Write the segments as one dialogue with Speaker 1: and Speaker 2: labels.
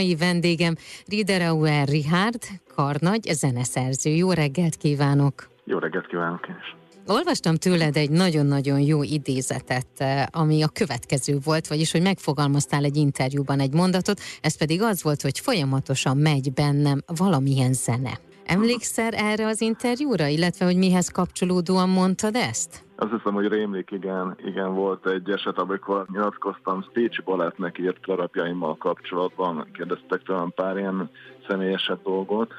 Speaker 1: Mai vendégem Riederauer Richard, karnagy, zeneszerző. Jó reggelt kívánok!
Speaker 2: Jó reggelt kívánok én is!
Speaker 1: Olvastam tőled egy nagyon-nagyon jó idézetet, eh, ami a következő volt, vagyis, hogy megfogalmaztál egy interjúban egy mondatot, ez pedig az volt, hogy folyamatosan megy bennem valamilyen zene. Emlékszel erre az interjúra, illetve hogy mihez kapcsolódóan mondtad ezt?
Speaker 2: Azt hiszem, hogy rémlik, igen, igen, volt egy eset, amikor nyilatkoztam Pécsi Balettnek írt darabjaimmal kapcsolatban, kérdeztek tőlem pár ilyen személyesebb dolgot,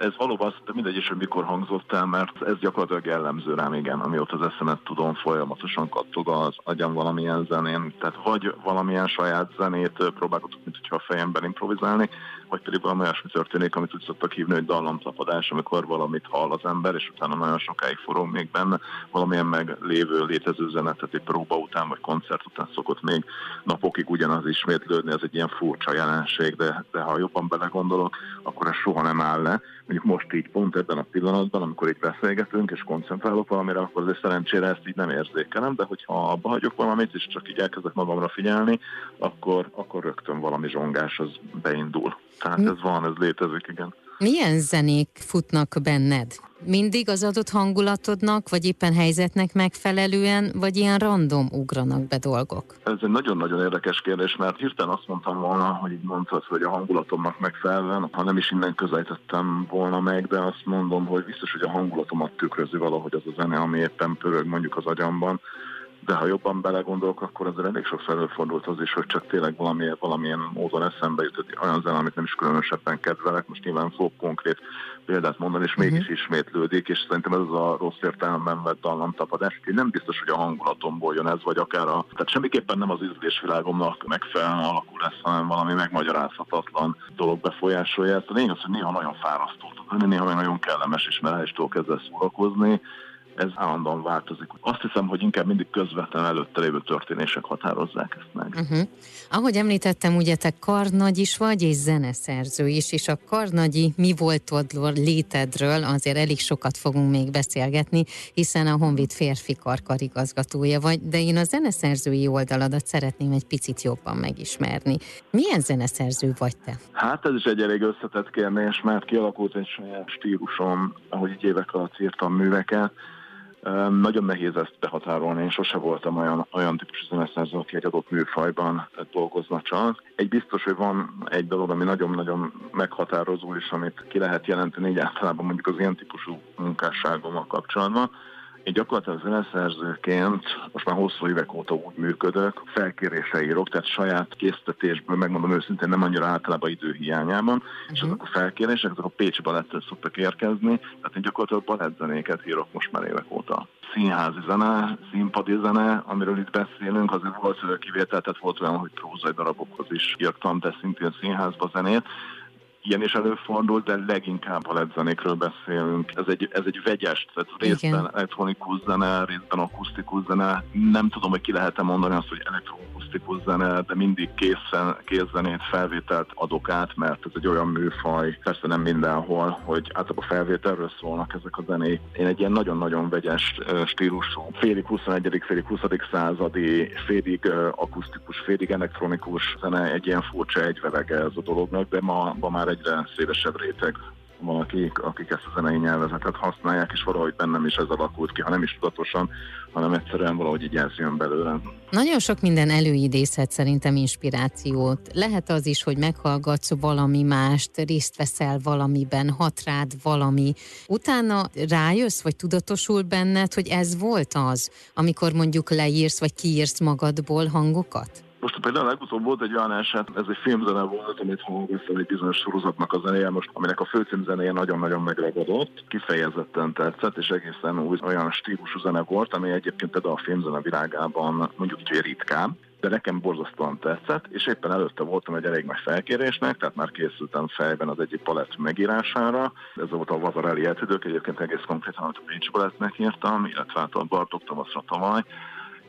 Speaker 2: ez valóban de mindegy is, hogy mikor hangzott el, mert ez gyakorlatilag jellemző rám, igen, amióta az eszemet tudom, folyamatosan kattog az agyam valamilyen zenén, tehát vagy valamilyen saját zenét próbálkotok, mint hogyha a fejemben improvizálni, vagy pedig valami olyasmi történik, amit úgy szoktak hívni, hogy dallamtapadás, amikor valamit hall az ember, és utána nagyon sokáig forog még benne, valamilyen meg lévő, létező zenetet egy próba után, vagy koncert után szokott még napokig ugyanaz ismétlődni, ez egy ilyen furcsa jelenség, de, de ha jobban belegondolok, akkor ez soha nem áll le. Mondjuk most így pont ebben a pillanatban, amikor így beszélgetünk és koncentrálok valamire, akkor azért szerencsére ezt így nem érzékelem, de hogyha abba hagyok valamit, és csak így elkezdek magamra figyelni, akkor, akkor rögtön valami zsongás az beindul. Tehát ez van, ez létezik, igen.
Speaker 1: Milyen zenék futnak benned? Mindig az adott hangulatodnak, vagy éppen helyzetnek megfelelően, vagy ilyen random ugranak be dolgok?
Speaker 2: Ez egy nagyon-nagyon érdekes kérdés, mert hirtelen azt mondtam volna, hogy így mondtad, hogy a hangulatomnak megfelelően, ha nem is innen közelítettem volna meg, de azt mondom, hogy biztos, hogy a hangulatomat tükrözi valahogy az a zene, ami éppen pörög mondjuk az agyamban de ha jobban belegondolok, akkor azért elég sokszor előfordult az is, hogy csak tényleg valamilyen, valamilyen módon eszembe jutott olyan zene, amit nem is különösebben kedvelek. Most nyilván fogok konkrét példát mondani, és uh-huh. mégis ismétlődik, és szerintem ez az a rossz értelemben vett dallamtapadás. Én nem biztos, hogy a hangulatomból jön ez, vagy akár a... Tehát semmiképpen nem az ízlésvilágomnak megfelelően alakul lesz, hanem valami megmagyarázhatatlan dolog befolyásolja. Ez a lényeg az, hogy néha nagyon fárasztó tud lenni, néha nagyon kellemes, és tudok ezzel szórakozni ez állandóan változik. Azt hiszem, hogy inkább mindig közvetlen előtte lévő történések határozzák ezt meg.
Speaker 1: Uh-huh. Ahogy említettem, ugye te karnagy is vagy, és zeneszerző is, és a karnagyi mi voltodról, létedről azért elég sokat fogunk még beszélgetni, hiszen a Honvéd férfi karkarigazgatója vagy, de én a zeneszerzői oldaladat szeretném egy picit jobban megismerni. Milyen zeneszerző vagy te?
Speaker 2: Hát ez is egy elég összetett kérdés, mert kialakult egy saját stílusom, ahogy így évek alatt írtam műveket, nagyon nehéz ezt behatárolni, én sose voltam olyan, olyan típusú zeneszerző, aki egy adott műfajban dolgozna csak. Egy biztos, hogy van egy dolog, ami nagyon-nagyon meghatározó, és amit ki lehet jelenteni így általában mondjuk az ilyen típusú munkásságommal kapcsolatban, én gyakorlatilag zeneszerzőként most már hosszú évek óta úgy működök, felkérésre írok, tehát saját késztetésből, megmondom őszintén, nem annyira általában időhiányában, uh-huh. és azok a felkérések, azok a Pécsi Balettől szoktak érkezni, tehát én gyakorlatilag balettzenéket írok most már évek óta. Színházi zene, színpadi zene, amiről itt beszélünk, azért volt kivétel, tehát volt olyan, hogy prózai darabokhoz is írtam, de szintén színházba zenét, ilyen is előfordul, de leginkább a ledzenékről beszélünk. Ez egy, ez egy vegyes, tehát részben Igen. elektronikus zene, részben akusztikus zene. Nem tudom, hogy ki lehet-e mondani azt, hogy elektronikus zene, de mindig készen, kézzenét, felvételt adok át, mert ez egy olyan műfaj, persze nem mindenhol, hogy általában felvételről szólnak ezek a zenék. Én egy ilyen nagyon-nagyon vegyes stílusú, félig 21. félig 20. századi, félig akusztikus, félig elektronikus zene, egy ilyen furcsa egyvelege ez a dolognak, de ma, ma már egyre szélesebb réteg van, akik, akik ezt a zenei nyelvezetet használják, és valahogy bennem is ez alakult ki, ha nem is tudatosan, hanem egyszerűen valahogy így ez jön belőle.
Speaker 1: Nagyon sok minden előidézhet szerintem inspirációt. Lehet az is, hogy meghallgatsz valami mást, részt veszel valamiben, hat rád valami. Utána rájössz, vagy tudatosul benned, hogy ez volt az, amikor mondjuk leírsz, vagy kiírsz magadból hangokat?
Speaker 2: Most például legutóbb volt egy olyan eset, ez egy filmzene volt, amit hangoztam egy bizonyos sorozatnak a zenéje, most, aminek a főcímzenéje nagyon-nagyon megragadott, kifejezetten tetszett, és egészen új olyan stílusú zene volt, ami egyébként például a filmzene világában mondjuk így ritkább de nekem borzasztóan tetszett, és éppen előtte voltam egy elég nagy felkérésnek, tehát már készültem fejben az egyik palett megírására. Ez volt a Vazareli Etidők, egyébként egész konkrétan a Pécs Palettnek írtam, illetve hát a Bartók Tomaszra tavaly,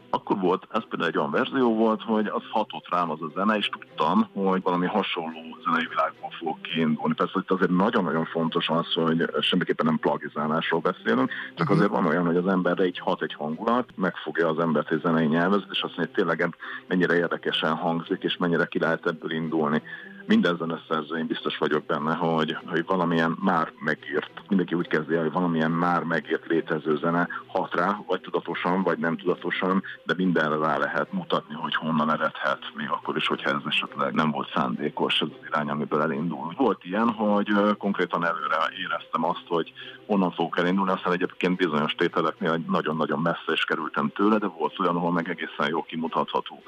Speaker 2: akkor volt, ez például egy olyan verzió volt, hogy az hatott rám az a zene, és tudtam, hogy valami hasonló zenei világban fog kiindulni. Persze itt azért nagyon-nagyon fontos az, hogy semmiképpen nem plagizálásról beszélünk, csak uh-huh. azért van olyan, hogy az emberre egy hat egy hangulat, megfogja az embert egy zenei nyelvezet, és azt mondja, hogy tényleg mennyire érdekesen hangzik, és mennyire ki lehet ebből indulni minden zeneszerző, én biztos vagyok benne, hogy, hogy valamilyen már megírt, mindenki úgy kezdi el, hogy valamilyen már megírt létező zene hat rá, vagy tudatosan, vagy nem tudatosan, de mindenre rá lehet mutatni, hogy honnan eredhet, még akkor is, hogyha ez esetleg nem volt szándékos, ez az irány, amiből elindul. Volt ilyen, hogy konkrétan előre éreztem azt, hogy onnan fogok elindulni, aztán egyébként bizonyos tételeknél nagyon-nagyon messze is kerültem tőle, de volt olyan, ahol meg egészen jó kimutatható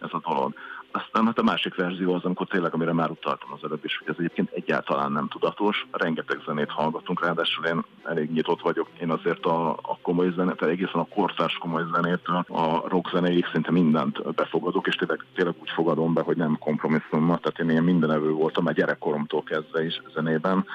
Speaker 2: ez a dolog. Aztán hát a másik verzió az, amikor tényleg, amire már utaltam az előbb is, hogy ez egyébként egyáltalán nem tudatos. Rengeteg zenét hallgatunk, ráadásul én elég nyitott vagyok. Én azért a, a komoly zenét, egészen a kortárs komoly zenétől a rock zenéig szinte mindent befogadok, és tényleg, tényleg úgy fogadom be, hogy nem kompromisszummal. Tehát én ilyen mindenevő voltam már gyerekkoromtól kezdve is zenében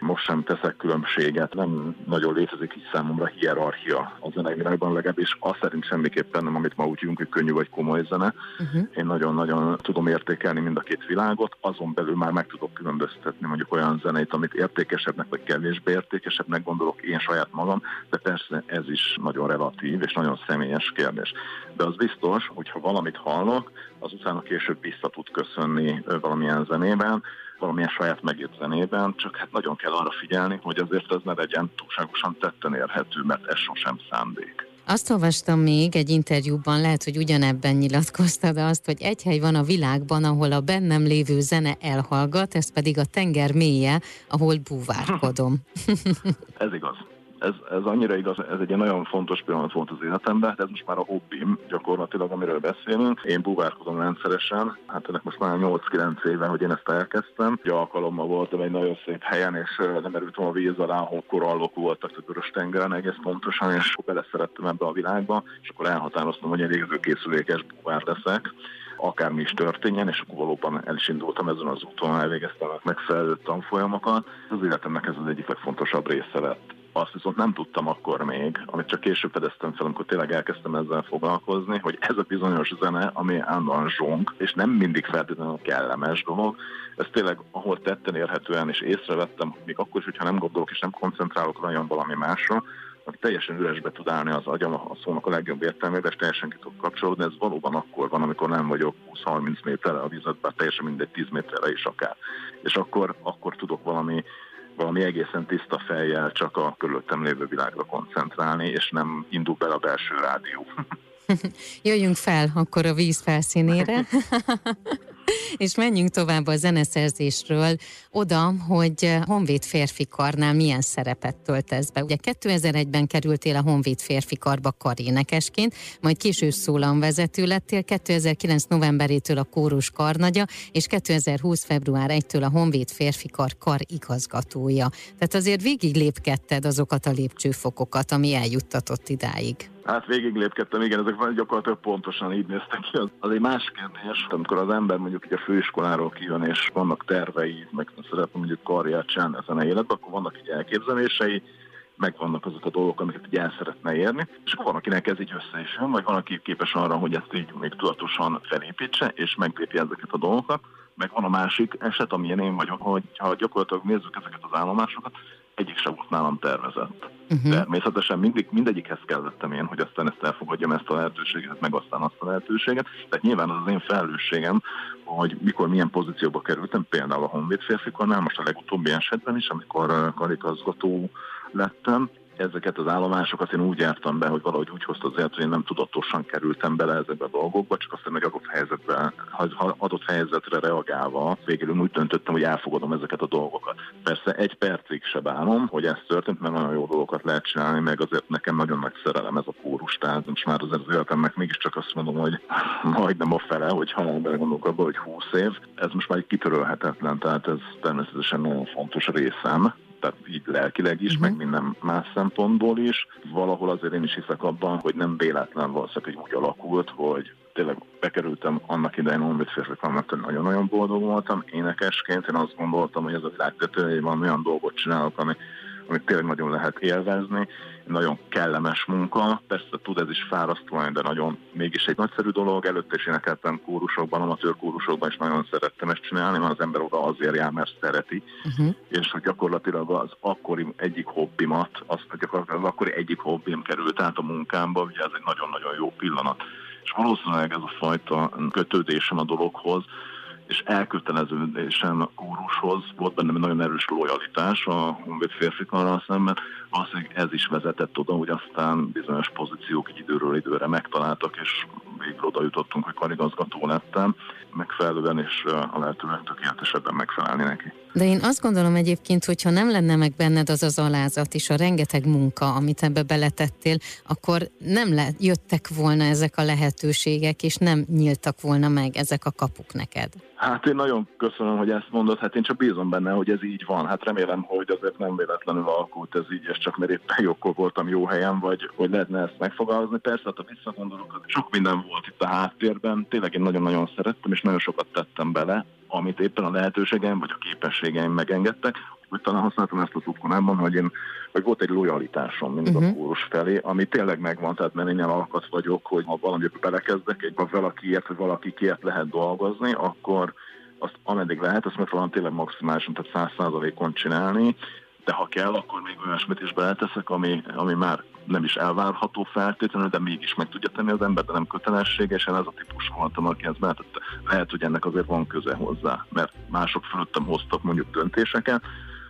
Speaker 2: most sem teszek különbséget, nem nagyon létezik így számomra hierarchia a zenei világban, legalábbis azt szerint semmiképpen nem, amit ma úgy jönk, hogy könnyű vagy komoly zene. Uh-huh. Én nagyon-nagyon tudom értékelni mind a két világot, azon belül már meg tudok különböztetni mondjuk olyan zeneit, amit értékesebbnek vagy kevésbé értékesebbnek gondolok én saját magam, de persze ez is nagyon relatív és nagyon személyes kérdés. De az biztos, hogy ha valamit hallok, az utána később vissza tud köszönni valamilyen zenében, valamilyen saját megírt zenében, csak hát nagyon kell arra figyelni, hogy azért ez ne legyen túlságosan tetten érhető, mert ez sosem szándék.
Speaker 1: Azt olvastam még egy interjúban, lehet, hogy ugyanebben nyilatkoztad azt, hogy egy hely van a világban, ahol a bennem lévő zene elhallgat, ez pedig a tenger mélye, ahol búvárkodom.
Speaker 2: ez igaz ez, ez annyira igaz, ez egy nagyon fontos pillanat volt az életemben, de ez most már a hobbim gyakorlatilag, amiről beszélünk. Én búvárkodom rendszeresen, hát ennek most már 8-9 éve, hogy én ezt elkezdtem. Egy alkalommal voltam egy nagyon szép helyen, és nem erültem a víz alá, ahol korallok voltak a Vörös tengeren egész pontosan, és akkor beleszerettem ebbe a világba, és akkor elhatároztam, hogy egy készülékes búvár leszek akármi is történjen, és akkor valóban el is indultam ezen az úton, elvégeztem megfelelő tanfolyamokat. Az életemnek ez az egyik legfontosabb része lett azt viszont nem tudtam akkor még, amit csak később fedeztem fel, amikor tényleg elkezdtem ezzel foglalkozni, hogy ez a bizonyos zene, ami állandóan zsong, és nem mindig feltétlenül kellemes dolog, ez tényleg, ahol tetten érhetően és észrevettem, még akkor is, hogyha nem gondolok és nem koncentrálok nagyon valami másra, hogy teljesen üresbe tud állni az agyam a szónak a legjobb értelmében, és teljesen ki tud kapcsolódni. Ez valóban akkor van, amikor nem vagyok 20-30 méterre a vízatban, teljesen mindegy 10 méterre is akár. És akkor, akkor tudok valami valami egészen tiszta fejjel csak a körülöttem lévő világra koncentrálni, és nem indul bele a belső rádió.
Speaker 1: Jöjjünk fel akkor a víz felszínére. És menjünk tovább a zeneszerzésről oda, hogy Honvéd férfi karnál milyen szerepet töltesz be. Ugye 2001-ben kerültél a Honvéd férfi karba karénekesként, majd később szólamvezető lettél, 2009 novemberétől a kórus karnagya, és 2020 február 1-től a Honvéd férfi kar kar igazgatója. Tehát azért végig lépkedted azokat a lépcsőfokokat, ami eljuttatott idáig.
Speaker 2: Hát végig lépkedtem, igen, ezek gyakorlatilag pontosan így néztek ki. Az, egy más kérdés, amikor az ember mondjuk a főiskoláról kijön, és vannak tervei, meg szeretne mondjuk karriert csinálni a életben, akkor vannak így elképzelései, meg vannak azok a dolgok, amiket így el szeretne érni, és akkor van, akinek ez így össze is jön, vagy van, aki képes arra, hogy ezt így még tudatosan felépítse, és meglépi ezeket a dolgokat, meg van a másik eset, amilyen én vagyok, hogy ha gyakorlatilag nézzük ezeket az állomásokat, egyik sem volt nálam tervezett. Uh-huh. Természetesen mindig, mindegyikhez kellettem én, hogy aztán ezt elfogadjam, ezt a lehetőséget, meg aztán azt a lehetőséget. Tehát nyilván az az én felelősségem, hogy mikor milyen pozícióba kerültem, például a Honvéd férfikornál, most a legutóbbi esetben is, amikor karikazgató lettem, ezeket az állomásokat én úgy jártam be, hogy valahogy úgy hozta az élet, hogy én nem tudatosan kerültem bele ezekbe a dolgokba, csak aztán egy adott helyzetbe, adott helyzetre reagálva végül úgy döntöttem, hogy elfogadom ezeket a dolgokat. Persze egy percig se bánom, hogy ez történt, mert nagyon jó dolgokat lehet csinálni, meg azért nekem nagyon nagy szerelem ez a kórus, tehát most már azért az életemnek mégiscsak azt mondom, hogy majdnem a fele, hogy belegondolok abba, hogy 20 év, ez most már egy kitörölhetetlen, tehát ez természetesen nagyon fontos részem, tehát így lelkileg is, uh-huh. meg minden más szempontból is. Valahol azért én is hiszek abban, hogy nem véletlen valószínűleg, hogy úgy alakult, hogy tényleg bekerültem annak idején Honvéd mert nagyon-nagyon boldog voltam. Énekesként én azt gondoltam, hogy ez a világ tetőjében olyan dolgot csinálok, ami amit tényleg nagyon lehet élvezni, nagyon kellemes munka, persze tud ez is fárasztó, de nagyon mégis egy nagyszerű dolog. Előtte is énekeltem kórusokban, amatőr kórusokban, és nagyon szerettem ezt csinálni, mert az ember oda azért jár, mert szereti, uh-huh. és hogy gyakorlatilag az akkori egyik hobbimat, az gyakorlatilag az akkori egyik hobbim került át a munkámba, ugye ez egy nagyon-nagyon jó pillanat. És valószínűleg ez a fajta kötődésem a dologhoz, és elköteleződésen a kórushoz volt benne nagyon erős lojalitás a honvéd férfikarral szemben, valószínűleg ez is vezetett oda, hogy aztán bizonyos pozíciók egy időről időre megtaláltak, és végül oda jutottunk, hogy karigazgató lettem, megfelelően és a lehető legtökéletesebben megfelelni neki.
Speaker 1: De én azt gondolom egyébként, hogyha nem lenne meg benned az az alázat és a rengeteg munka, amit ebbe beletettél, akkor nem le, jöttek volna ezek a lehetőségek, és nem nyíltak volna meg ezek a kapuk neked.
Speaker 2: Hát én nagyon köszönöm, hogy ezt mondod, hát én csak bízom benne, hogy ez így van. Hát remélem, hogy azért nem véletlenül alakult ez így, és csak mert éppen jókor voltam jó helyen, vagy hogy lehetne ezt megfogalmazni. Persze, hát a visszagondolok, sok minden volt itt a háttérben, tényleg én nagyon-nagyon szerettem, és nagyon sokat tettem bele, amit éppen a lehetőségeim vagy a képességeim megengedtek. Úgy talán használtam ezt az korábban, hogy én hogy volt egy lojalitásom mindig uh-huh. a mhm. kórus felé, ami tényleg megvan, tehát mert én alkat vagyok, hogy ha valamiben belekezdek, egy valakiért, vagy valakikért lehet dolgozni, akkor azt ameddig lehet, azt megpróbálom tényleg maximálisan, tehát száz százalékon csinálni, de ha kell, akkor még olyasmit is beleteszek, ami, ami már nem is elvárható feltétlenül, de mégis meg tudja tenni az ember, de nem kötelességesen. Ez a típus voltam, aki ezt beletette. Lehet, hogy ennek azért van köze hozzá, mert mások fölöttem hoztak mondjuk döntéseket,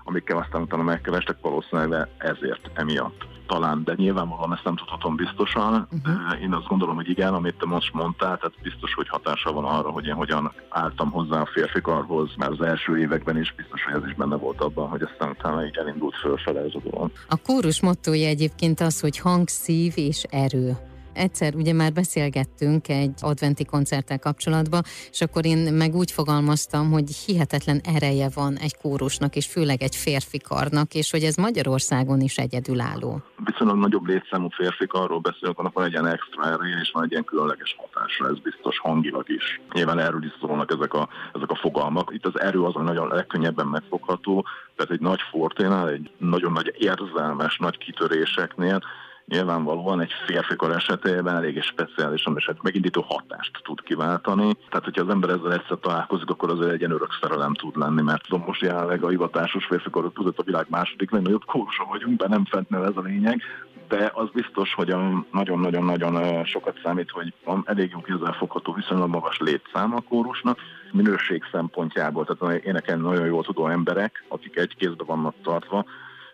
Speaker 2: amikkel aztán utána megkerestek, valószínűleg ezért emiatt talán, de nyilvánvalóan ezt nem tudhatom biztosan. Uh-huh. De én azt gondolom, hogy igen, amit te most mondtál, tehát biztos, hogy hatása van arra, hogy én hogyan álltam hozzá a férfikarhoz, mert az első években is biztos, hogy ez is benne volt abban, hogy aztán utána így elindult fölfele ez a dolog.
Speaker 1: A kórus mottoja egyébként az, hogy hang, szív és erő egyszer ugye már beszélgettünk egy adventi koncerttel kapcsolatban, és akkor én meg úgy fogalmaztam, hogy hihetetlen ereje van egy kórusnak, és főleg egy férfi karnak, és hogy ez Magyarországon is egyedülálló.
Speaker 2: Viszonylag nagyobb létszámú férfi arról beszélünk, annak van egy ilyen extra ereje, és van egy ilyen különleges hatásra, ez biztos hangilag is. Nyilván erről is szólnak ezek a, ezek a fogalmak. Itt az erő az, ami nagyon legkönnyebben megfogható, tehát egy nagy forténál, egy nagyon nagy érzelmes, nagy kitöréseknél nyilvánvalóan egy férfikor esetében elég speciálisan és megindító hatást tud kiváltani. Tehát, hogyha az ember ezzel egyszer találkozik, akkor az egy ilyen örök szerelem tud lenni, mert tudom, most jelenleg a hivatásos férfikorok között a világ második legnagyobb kórusa vagyunk, de nem fentnél ez a lényeg de az biztos, hogy nagyon-nagyon-nagyon sokat számít, hogy van elég jó kézzelfogható, viszonylag magas létszám a kórusnak, minőség szempontjából, tehát énekelni nagyon jól tudó emberek, akik egy kézbe vannak tartva,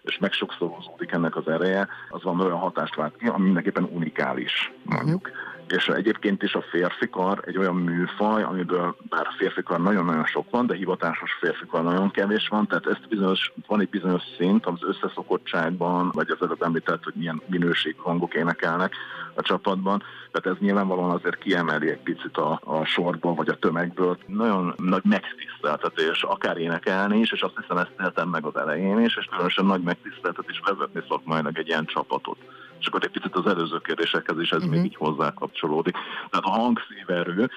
Speaker 2: és meg sokszorozódik ennek az ereje, az van olyan hatást vált ki, ami mindenképpen unikális, mondjuk. És egyébként is a férfikar egy olyan műfaj, amiből bár a férfikar nagyon-nagyon sok van, de hivatásos férfikar nagyon kevés van, tehát ezt bizonyos, van egy bizonyos szint az összeszokottságban, vagy az előbb említett, hogy milyen minőségű hangok énekelnek a csapatban, tehát ez nyilvánvalóan azért kiemeli egy picit a, a sorból, vagy a tömegből. Nagyon nagy megtiszteltetés akár énekelni is, és azt hiszem ezt éltem meg az elején is, és különösen nagy megtiszteltetés vezetni szakmailag egy ilyen csapatot és akkor egy picit az előző kérdésekhez is ez uh-huh. még mhm. így hozzá kapcsolódik. Tehát a hangszíverő,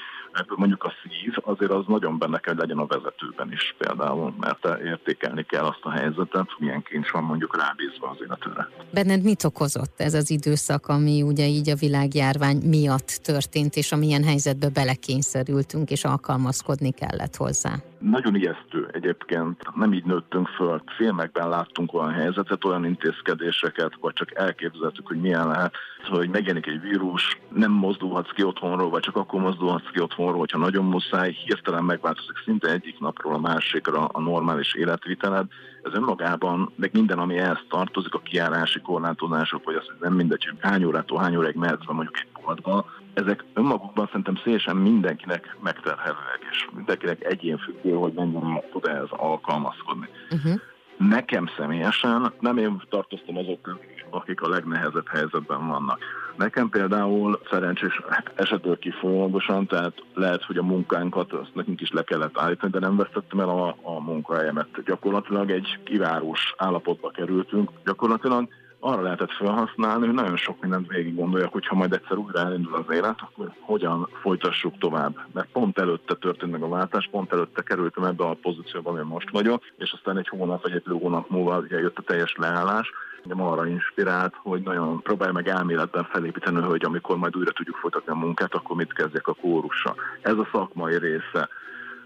Speaker 2: mondjuk a szív, azért az nagyon benne kell, hogy legyen a vezetőben is például, mert értékelni kell azt a helyzetet, milyen kincs van mondjuk rábízva az illetőre.
Speaker 1: Benned mit okozott ez az időszak, ami ugye így a világjárvány miatt történt, és amilyen helyzetbe belekényszerültünk, és alkalmazkodni kellett hozzá?
Speaker 2: Nagyon ijesztő egyébként. Nem így nőttünk föl. Filmekben láttunk olyan helyzetet, olyan intézkedéseket, vagy csak elképzeltük, hogy milyen lehet, hogy megjelenik egy vírus, nem mozdulhatsz ki otthonról, vagy csak akkor mozdulhatsz ki otthonról, hogyha nagyon muszáj, hirtelen megváltozik szinte egyik napról a másikra a normális életviteled. Ez önmagában, meg minden, ami ehhez tartozik, a kiárási korlátozások, vagy az, hogy nem mindegy, hogy hány órától hány óráig mehetsz mondjuk egy boltba, ezek önmagukban szerintem szélesen mindenkinek megterhelőek, és mindenkinek egyén függő, hogy mennyire tud ehhez alkalmazkodni. Uh-huh. Nekem személyesen nem én tartoztam azok akik a legnehezebb helyzetben vannak. Nekem például szerencsés esetből kifolyólagosan, tehát lehet, hogy a munkánkat azt nekünk is le kellett állítani, de nem vesztettem el a, a munkahelyemet. Gyakorlatilag egy kivárós állapotba kerültünk. Gyakorlatilag arra lehetett felhasználni, hogy nagyon sok mindent végig gondoljak, hogy ha majd egyszer újra elindul az élet, akkor hogyan folytassuk tovább. Mert pont előtte történt meg a váltás, pont előtte kerültem ebbe a pozícióba, amiben most vagyok, és aztán egy hónap vagy egy hónap múlva ugye jött a teljes leállás, engem arra inspirált, hogy nagyon próbálj meg elméletben felépíteni, hogy amikor majd újra tudjuk folytatni a munkát, akkor mit kezdjek a kórussal. Ez a szakmai része.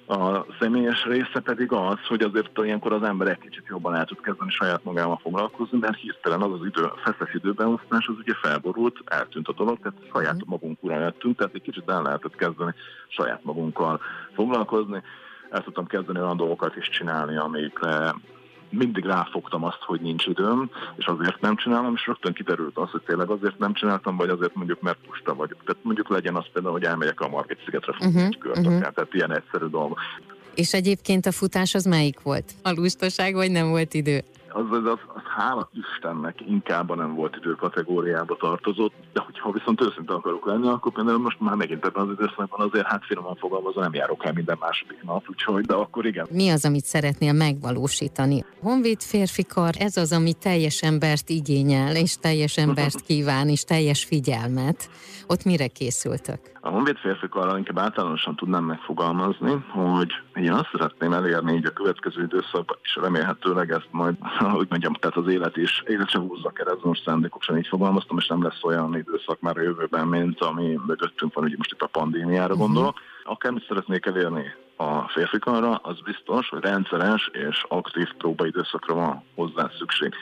Speaker 2: A személyes része pedig az, hogy azért ilyenkor az ember egy kicsit jobban el tud kezdeni saját magával foglalkozni, mert hirtelen az az idő, feszes időbeosztás az ugye felborult, eltűnt a dolog, tehát saját magunk urán lettünk, tehát egy kicsit el lehetett kezdeni saját magunkkal foglalkozni. El tudtam kezdeni olyan dolgokat is csinálni, amikre mindig ráfogtam azt, hogy nincs időm, és azért nem csinálom, és rögtön kiderült az, hogy tényleg azért nem csináltam, vagy azért mondjuk, mert pusta vagyok. Tehát mondjuk legyen az például, hogy elmegyek a Margit szigetre futni uh-huh, egy kört, uh-huh. tehát ilyen egyszerű dolog.
Speaker 1: És egyébként a futás az melyik volt? A lustaság, vagy nem volt idő?
Speaker 2: Az, az, az, az hála Istennek inkább nem volt idő kategóriába tartozott, de hogyha viszont őszinte akarok lenni, akkor például most már megint ebben az időszakban azért hát finoman fogalmazva nem járok el minden második nap, úgyhogy de akkor igen.
Speaker 1: Mi az, amit szeretnél megvalósítani? Honvéd férfi kar, ez az, ami teljes embert igényel, és teljes embert kíván, és teljes figyelmet. Ott mire készültök?
Speaker 2: A Honvéd férfi karral inkább általánosan tudnám megfogalmazni, hogy én azt szeretném elérni így a következő időszakban, és remélhetőleg ezt majd hogy mondjam, tehát az élet is, élet sem húzza keresztül, most szándékosan így fogalmaztam, és nem lesz olyan időszak már a jövőben, mint ami mögöttünk van, ugye most itt a pandémiára uh-huh. gondolok. Akármit szeretnék elérni a férfikanra, az biztos, hogy rendszeres és aktív próbaidőszakra van hozzá szükség.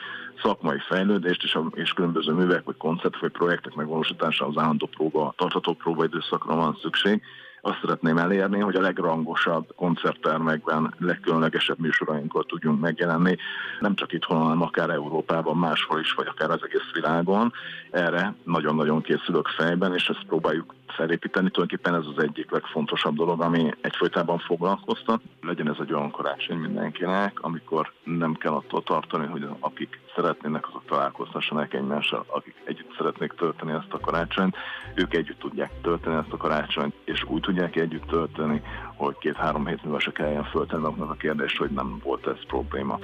Speaker 2: Szakmai fejlődést és, a, és különböző művek vagy koncept vagy projektek megvalósítása az állandó próba, tartható próbaidőszakra van szükség azt szeretném elérni, hogy a legrangosabb koncerttermekben legkülönlegesebb műsorainkkal tudjunk megjelenni, nem csak itthon, hanem akár Európában, máshol is, vagy akár az egész világon. Erre nagyon-nagyon készülök fejben, és ezt próbáljuk felépíteni. Tulajdonképpen ez az egyik legfontosabb dolog, ami egyfolytában foglalkoztat. Legyen ez egy olyan karácsony mindenkinek, amikor nem kell attól tartani, hogy akik szeretnének, azok találkozhassanak egymással, akik együtt szeretnék tölteni ezt a karácsonyt, ők együtt tudják tölteni ezt a karácsonyt, és úgy tudják együtt tölteni, hogy két-három hét múlva se kelljen föltenni a kérdést, hogy nem volt ez probléma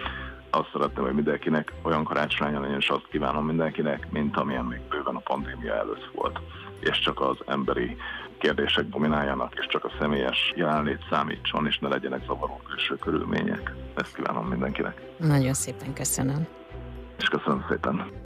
Speaker 2: azt szeretném, hogy mindenkinek olyan karácsonyan legyen, és azt kívánom mindenkinek, mint amilyen még bőven a pandémia előtt volt. És csak az emberi kérdések domináljanak, és csak a személyes jelenlét számítson, és ne legyenek zavaró külső körülmények. Ezt kívánom mindenkinek.
Speaker 1: Nagyon szépen köszönöm.
Speaker 2: És köszönöm szépen.